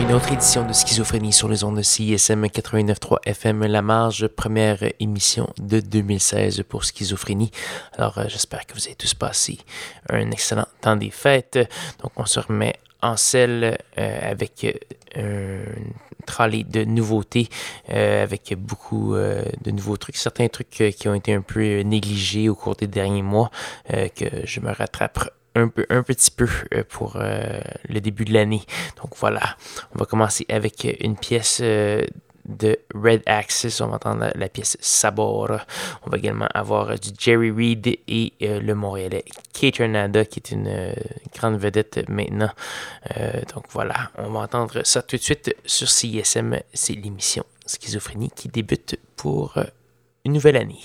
une autre édition de Schizophrénie sur les ondes de CISM 89.3 FM La Marge, première émission de 2016 pour Schizophrénie. Alors euh, j'espère que vous avez tous passé un excellent temps des fêtes. Donc on se remet en selle euh, avec euh, un trolley de nouveautés, avec beaucoup de nouveaux trucs, certains trucs qui ont été un peu négligés au cours des derniers mois, que je me rattrape un, peu, un petit peu euh, pour euh, le début de l'année. Donc voilà, on va commencer avec une pièce euh, de Red Axis. On va entendre la, pièce Sabor. On va également avoir du Jerry Reed et le Montréalais Kate Nada, qui est une grande vedette maintenant. donc voilà, on va entendre ça tout de suite sur CISM. C'est l'émission Schizophrénie qui débute pour une nouvelle année.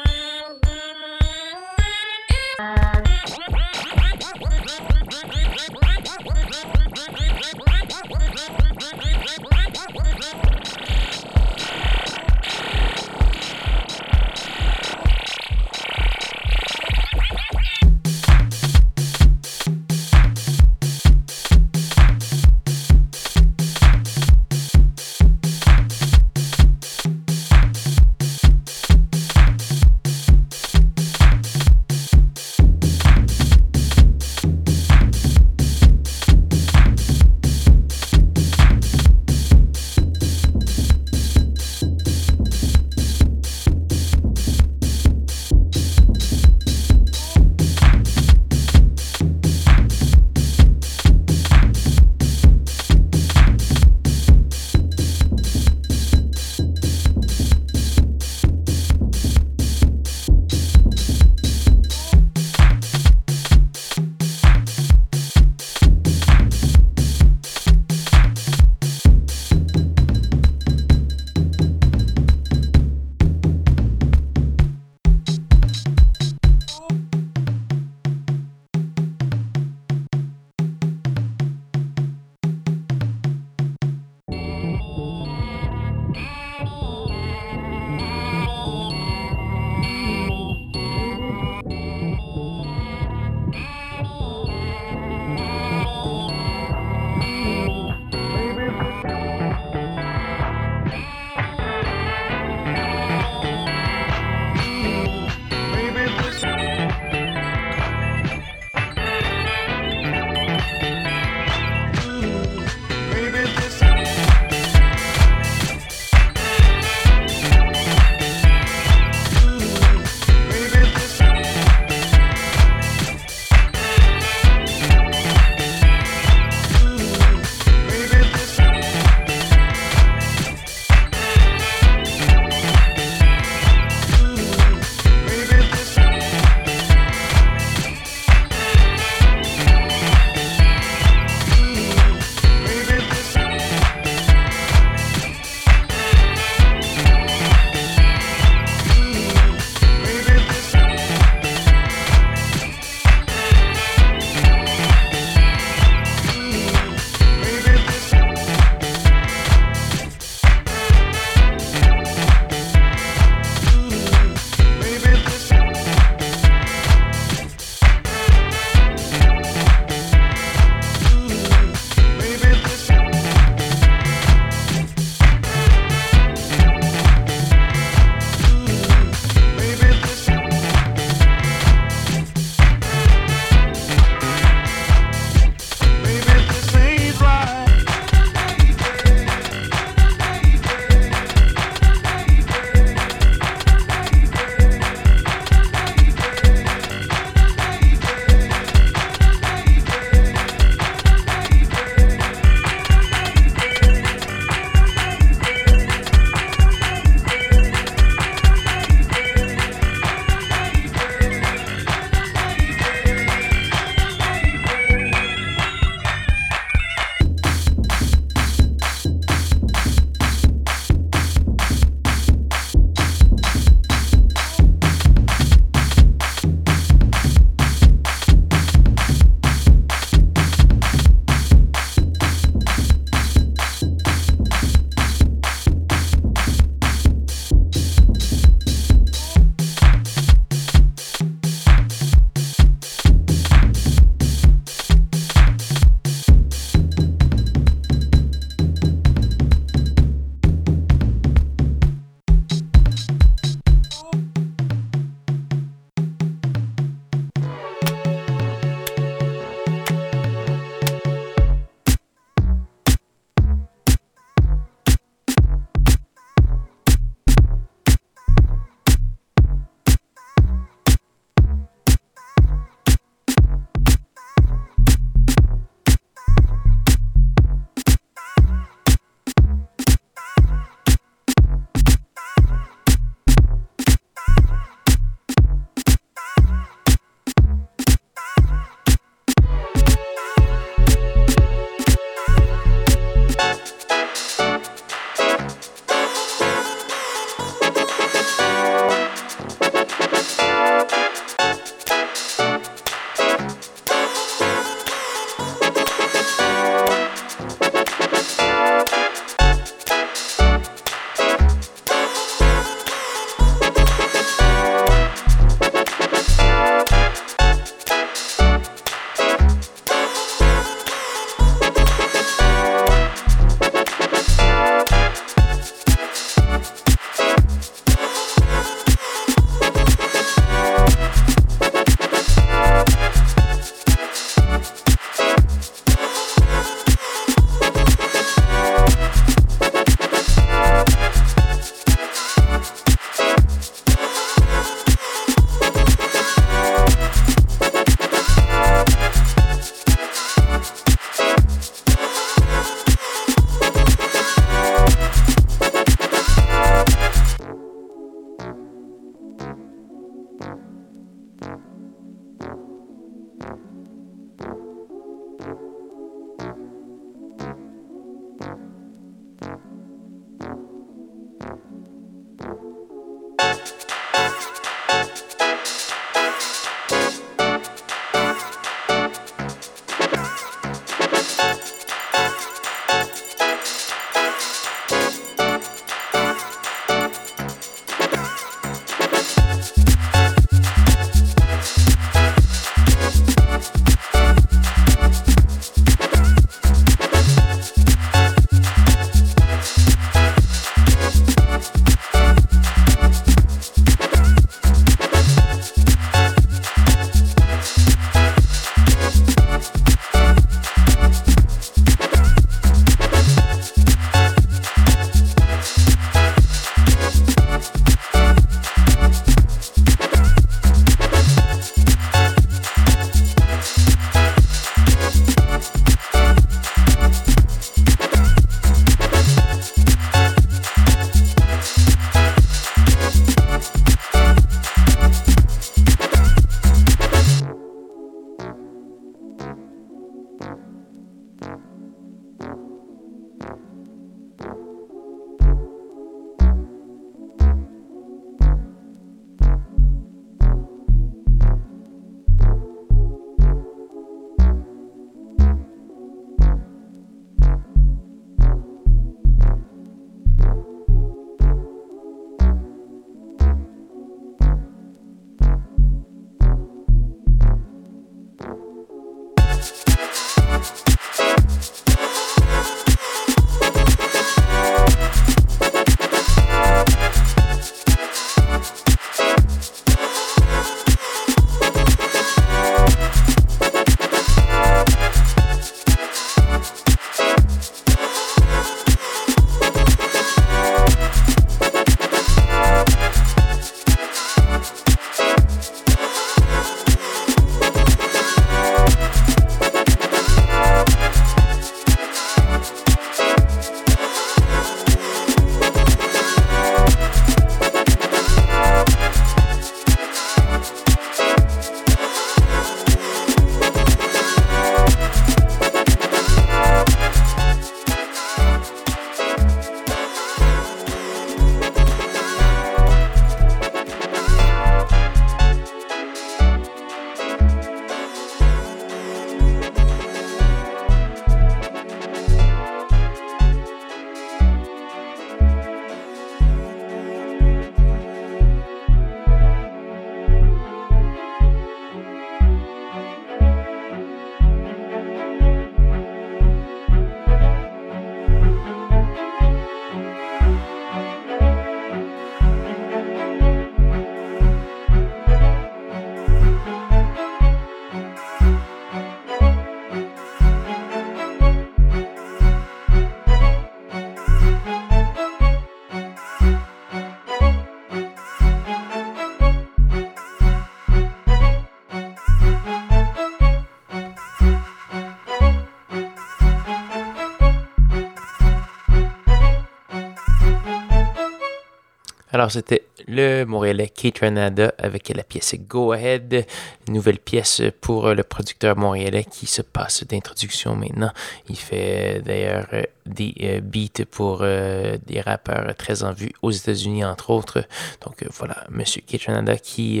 Alors, c'était le Montréalais Kate Renada avec la pièce Go Ahead, nouvelle pièce pour le producteur montréalais qui se passe d'introduction maintenant. Il fait d'ailleurs des euh, beats pour euh, des rappeurs très en vue aux États-Unis, entre autres. Donc euh, voilà, Monsieur Kate Renada qui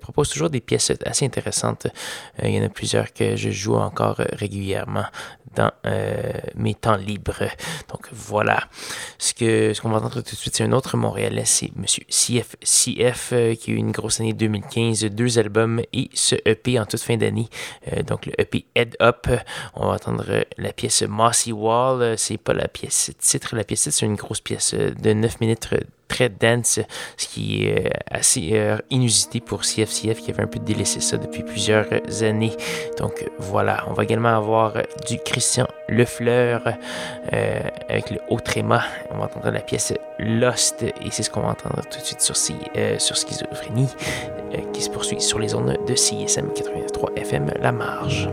propose toujours des pièces assez intéressantes. il y en a plusieurs que je joue encore régulièrement dans mes temps libres. Donc voilà. Ce que ce qu'on va entendre tout de suite, c'est un autre Montréalais, c'est Monsieur CF, CF qui a eu une grosse année 2015, deux albums et ce EP en toute fin d'année. donc le EP Head Up. On va entendre la pièce Mossy Wall. C'est pas la pièce titre. La pièce titre, c'est une grosse pièce de 9 minutes très dense, ce qui est assez euh, inusité pour CFCF qui avait un peu délaissé ça depuis plusieurs années. Donc voilà, on va également avoir du Christian Lefleur euh, avec le haut tréma. On va entendre la pièce Lost et c'est ce qu'on va entendre tout de suite sur, euh, sur Schizophrénie qui se poursuit sur les ondes de CISM 83 FM La Marge.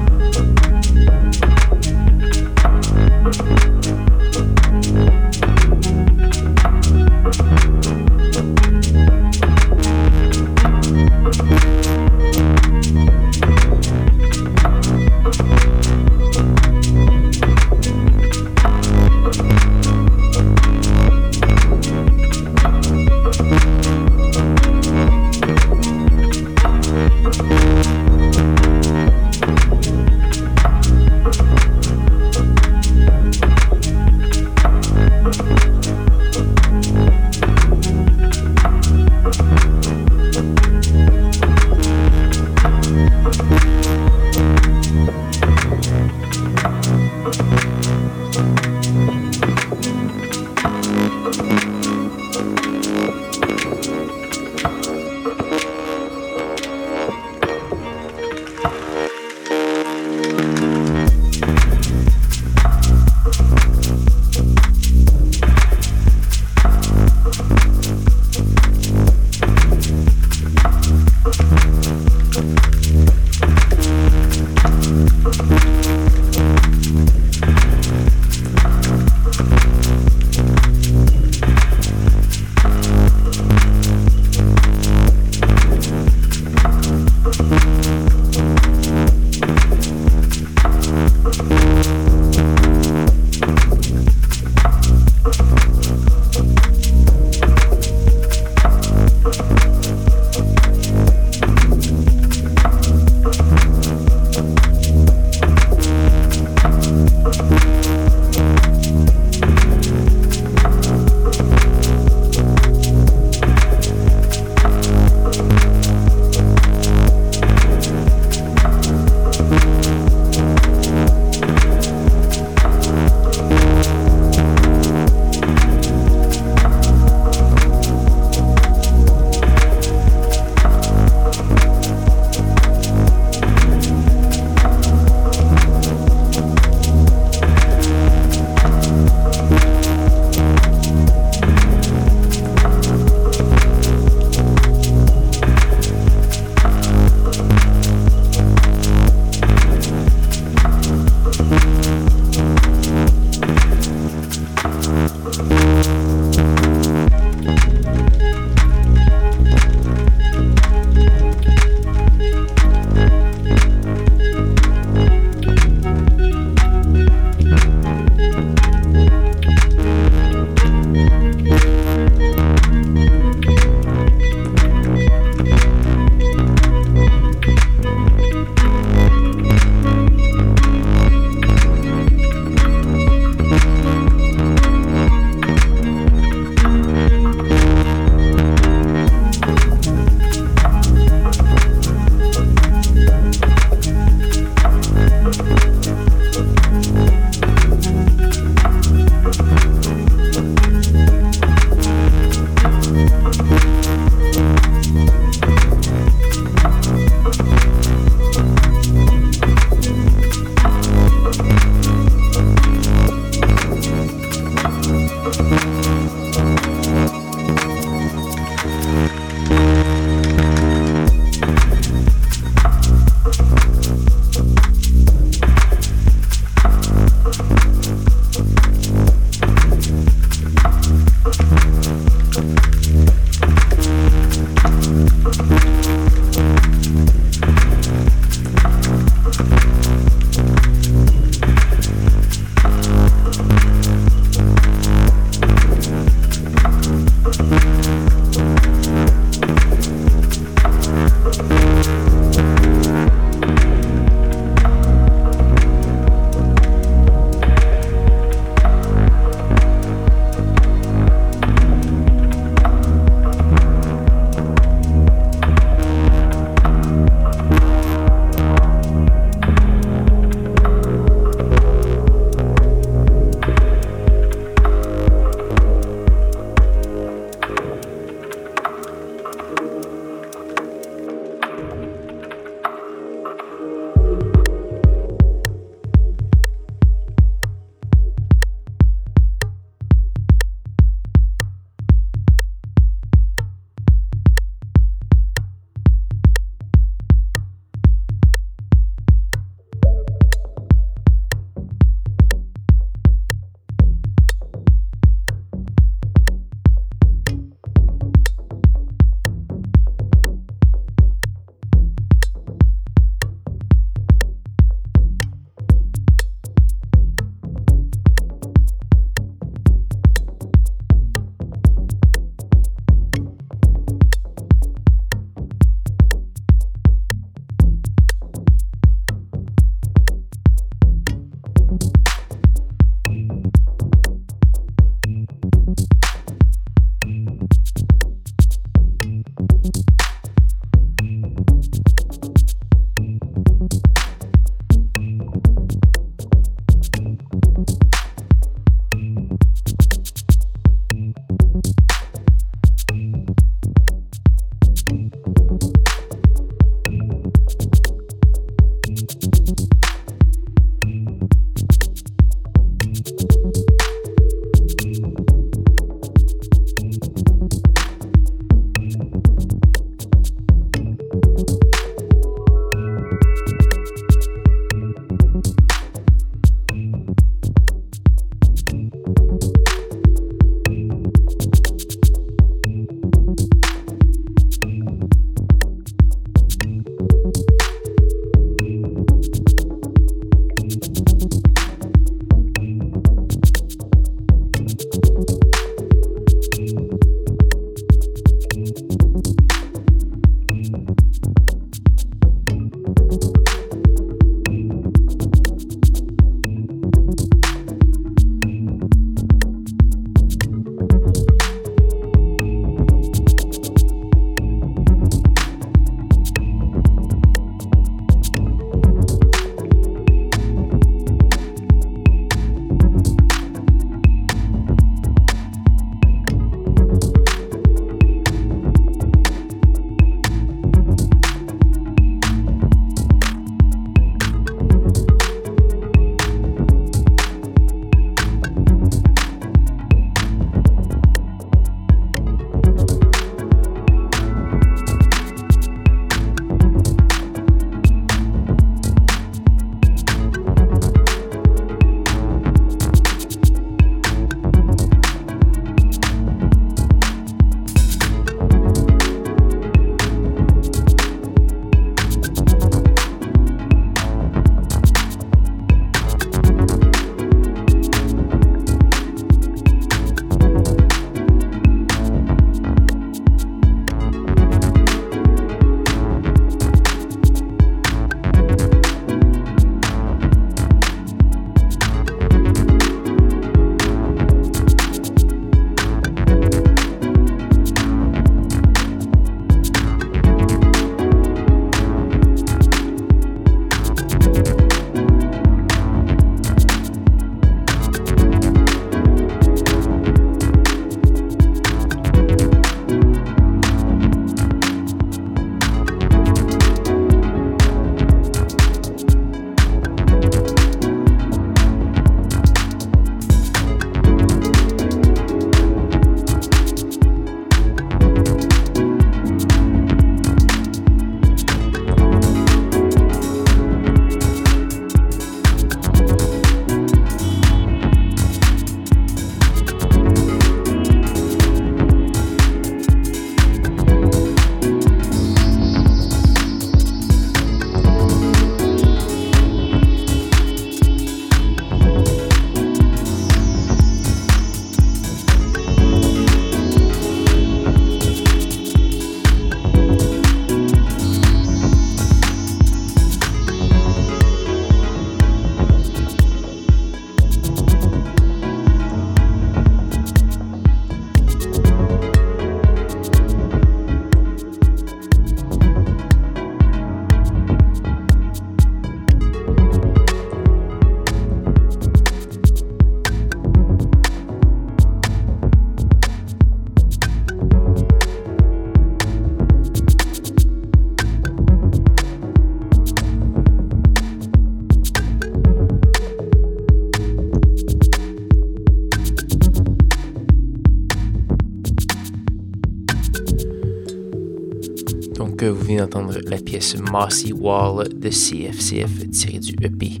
D'entendre la pièce Mossy Wall de CFCF tirée du EP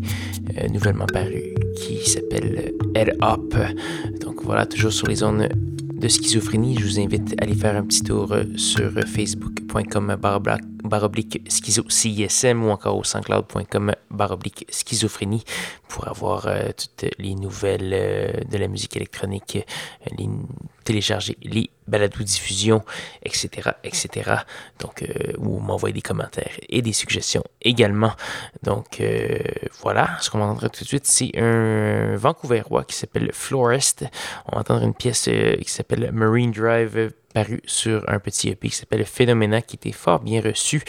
nouvellement paru qui s'appelle Head Up. Donc voilà, toujours sur les zones de schizophrénie, je vous invite à aller faire un petit tour sur facebook.com baroblique schizo CISM ou encore au soundcloud.com baroblique schizophrénie pour avoir euh, toutes les nouvelles euh, de la musique électronique, euh, les, télécharger les balados diffusion, etc., etc. Donc, ou m'envoyer des commentaires et des suggestions également. Donc, voilà, ce qu'on va entendre tout de suite, c'est un Vancouverois qui s'appelle Florist. On va entendre une pièce qui s'appelle Marine Drive paru sur un petit EP qui s'appelle Phénoména, qui était fort bien reçu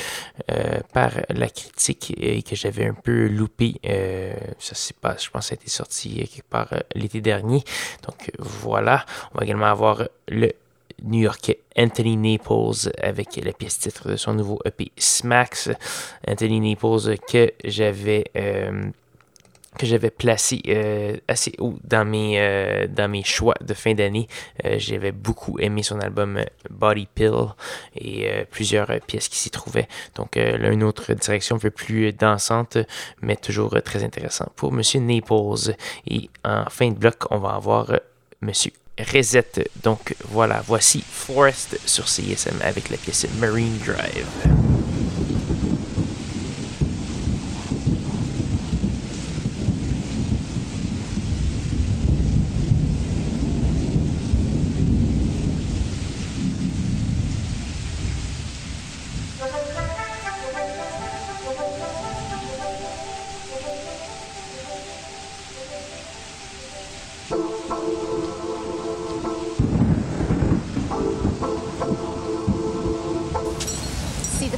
euh, par la critique et que j'avais un peu loupé. Euh, ça, pas, je pense que ça a été sorti quelque part euh, l'été dernier. Donc voilà. On va également avoir le New-Yorkais Anthony Naples avec la pièce titre de son nouveau EP Smacks. Anthony Naples que j'avais que j'avais placé euh, assez haut dans mes, euh, dans mes choix de fin d'année. Euh, j'avais beaucoup aimé son album Body Pill et plusieurs pièces qui s'y trouvaient. Donc, là, une autre direction un peu plus dansante, mais toujours très intéressant pour Monsieur Naples. Et en fin de bloc, on va avoir Monsieur Reset. Donc, voilà, voici Forest sur CSM avec la pièce Marine Drive.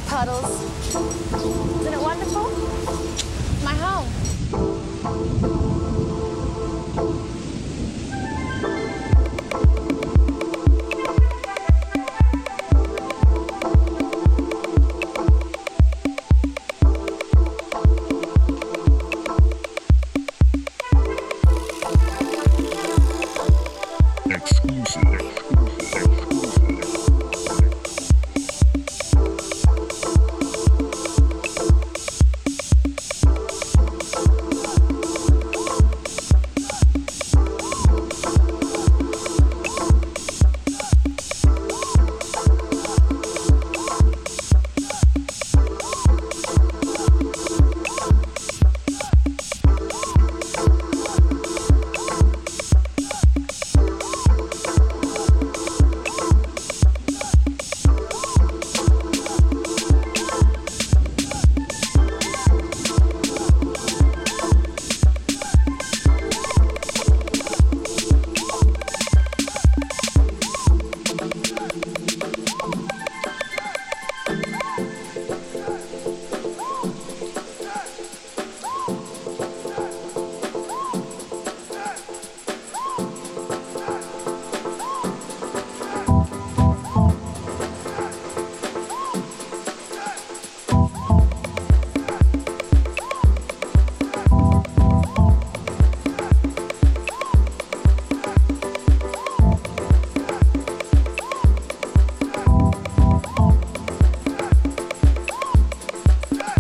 puddles. Isn't it wonderful? My home.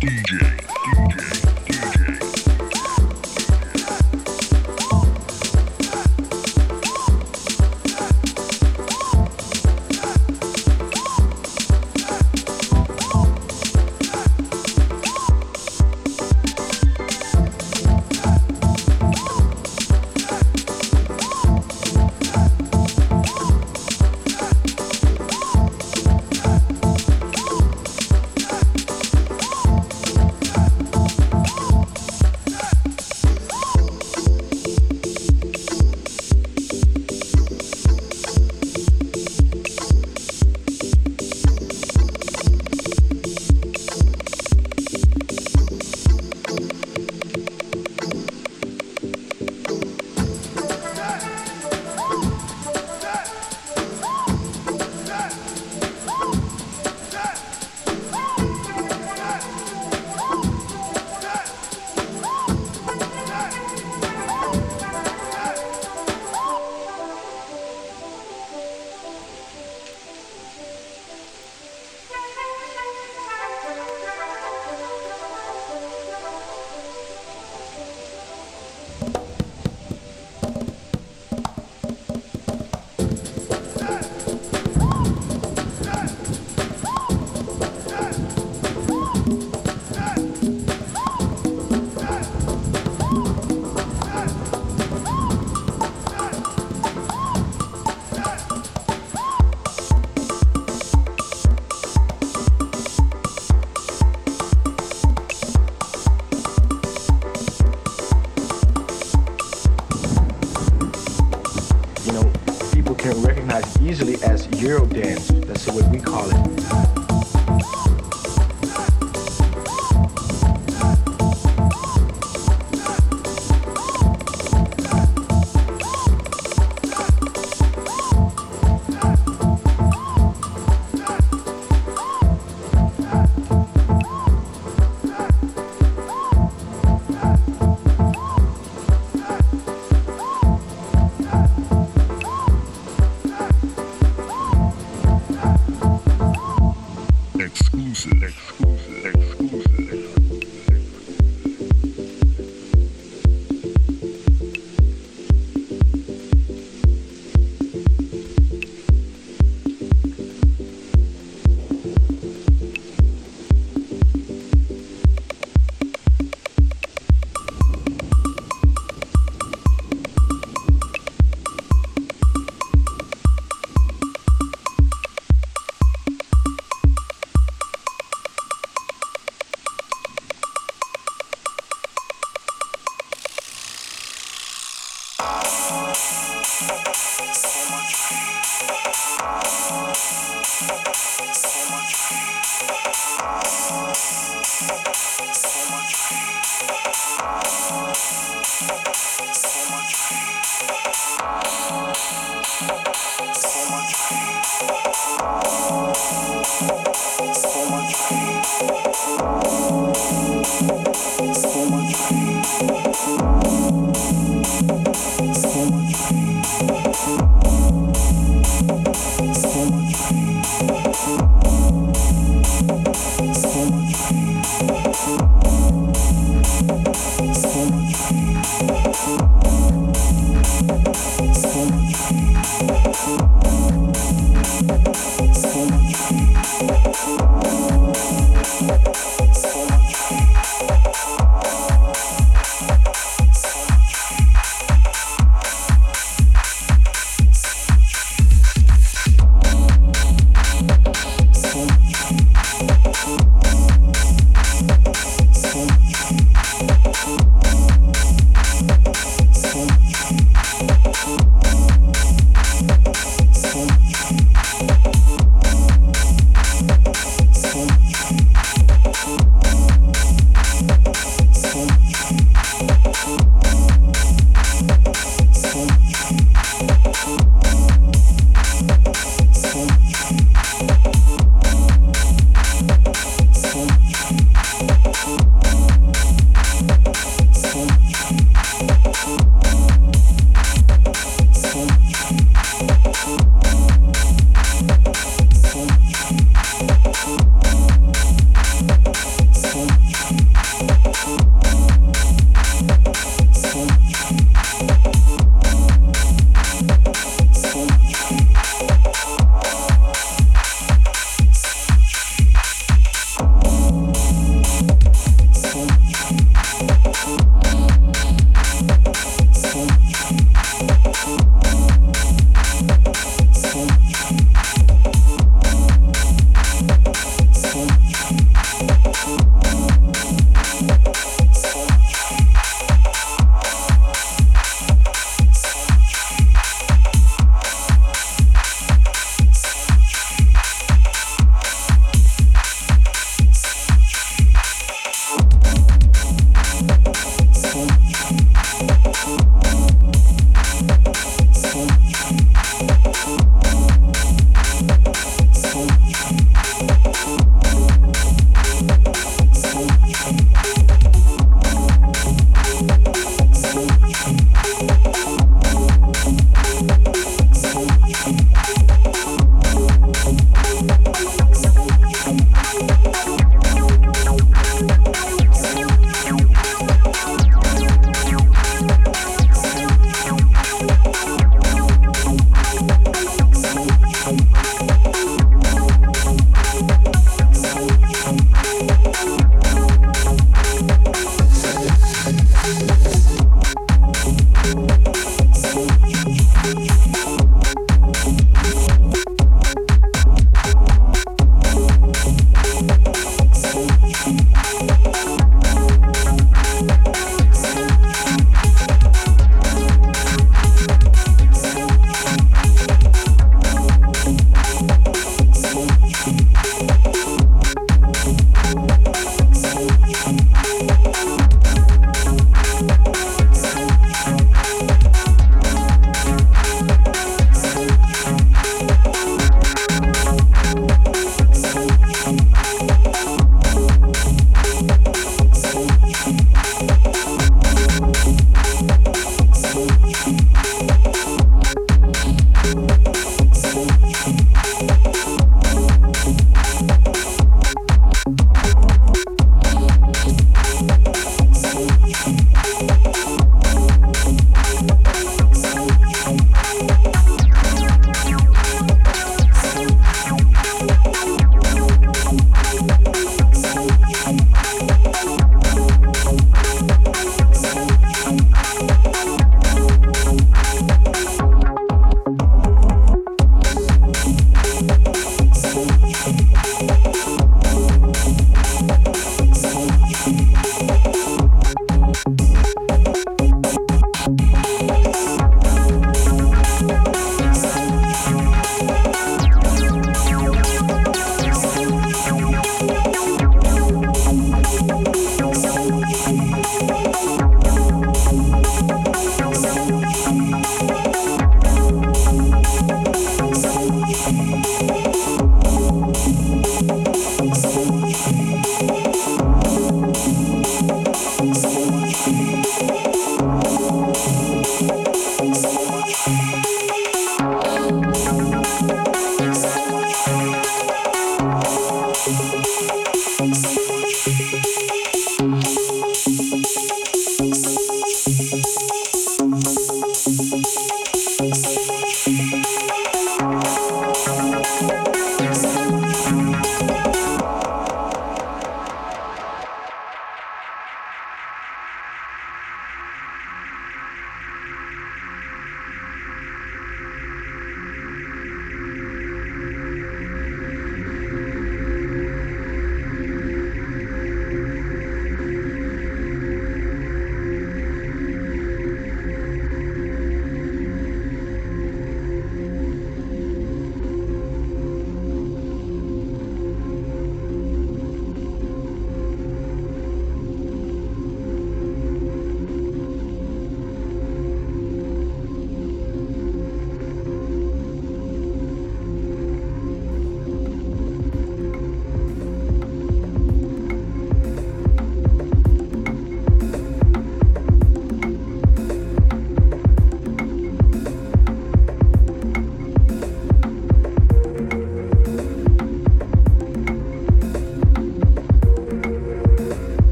DJ. Recognize easily as Eurodance. That's what we call it.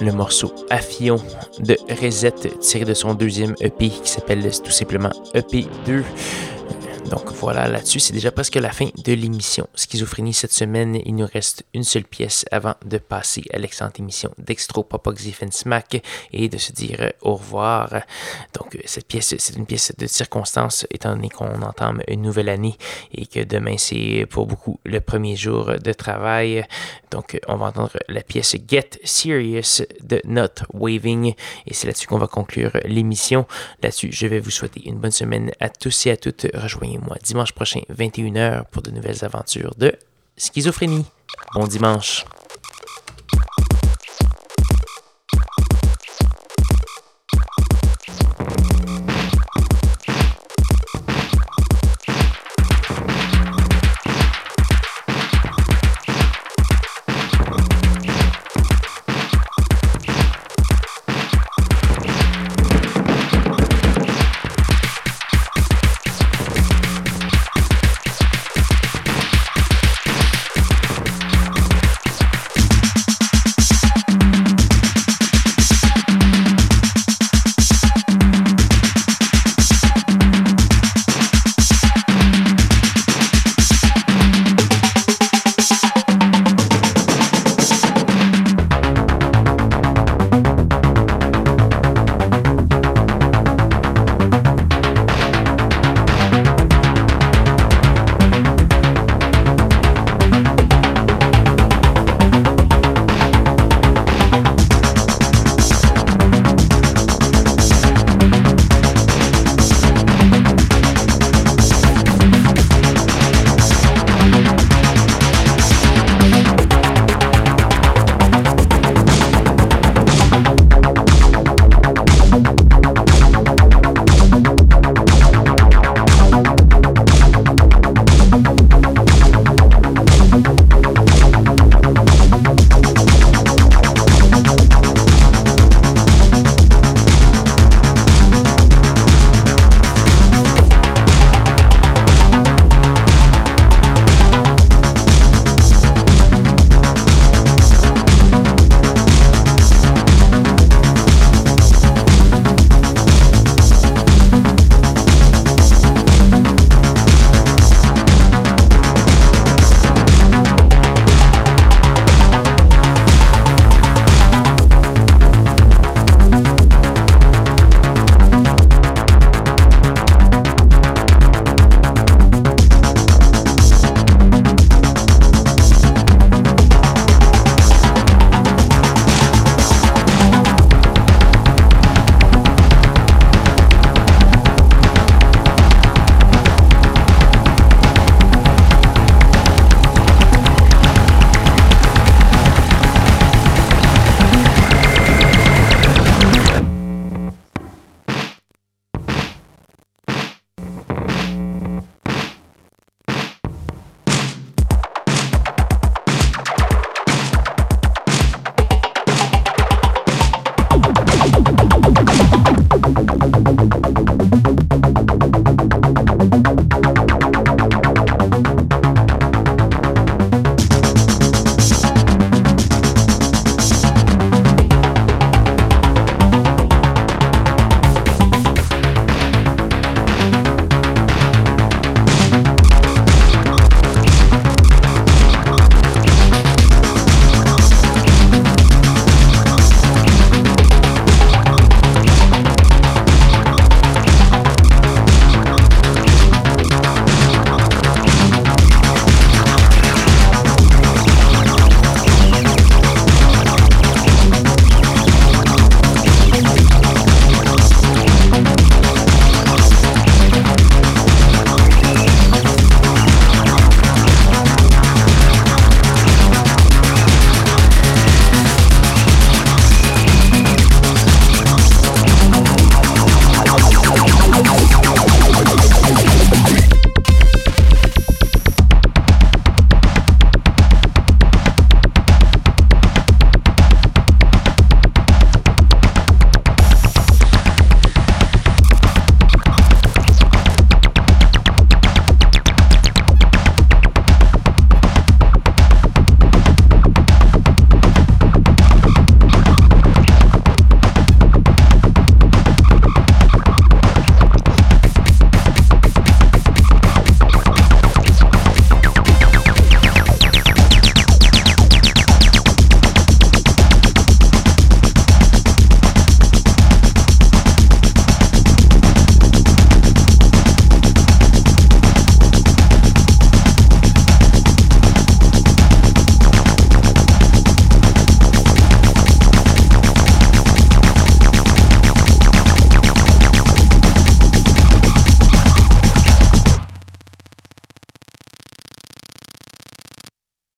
Le morceau Affion de Reset tiré de son deuxième EP qui s'appelle tout simplement EP2. Donc voilà, là-dessus, c'est déjà presque la fin de l'émission. Schizophrénie cette semaine, il nous reste une seule pièce avant de passer à l'excellente émission d'Extro Smack et de se dire au revoir. Donc cette pièce, c'est une pièce de circonstance étant donné qu'on entame une nouvelle année et que demain c'est pour beaucoup le premier jour de travail. Donc on va entendre la pièce Get Serious de Not Waving et c'est là-dessus qu'on va conclure l'émission. Là-dessus, je vais vous souhaiter une bonne semaine à tous et à toutes. Rejoignez moi dimanche prochain, 21h, pour de nouvelles aventures de schizophrénie. Bon dimanche.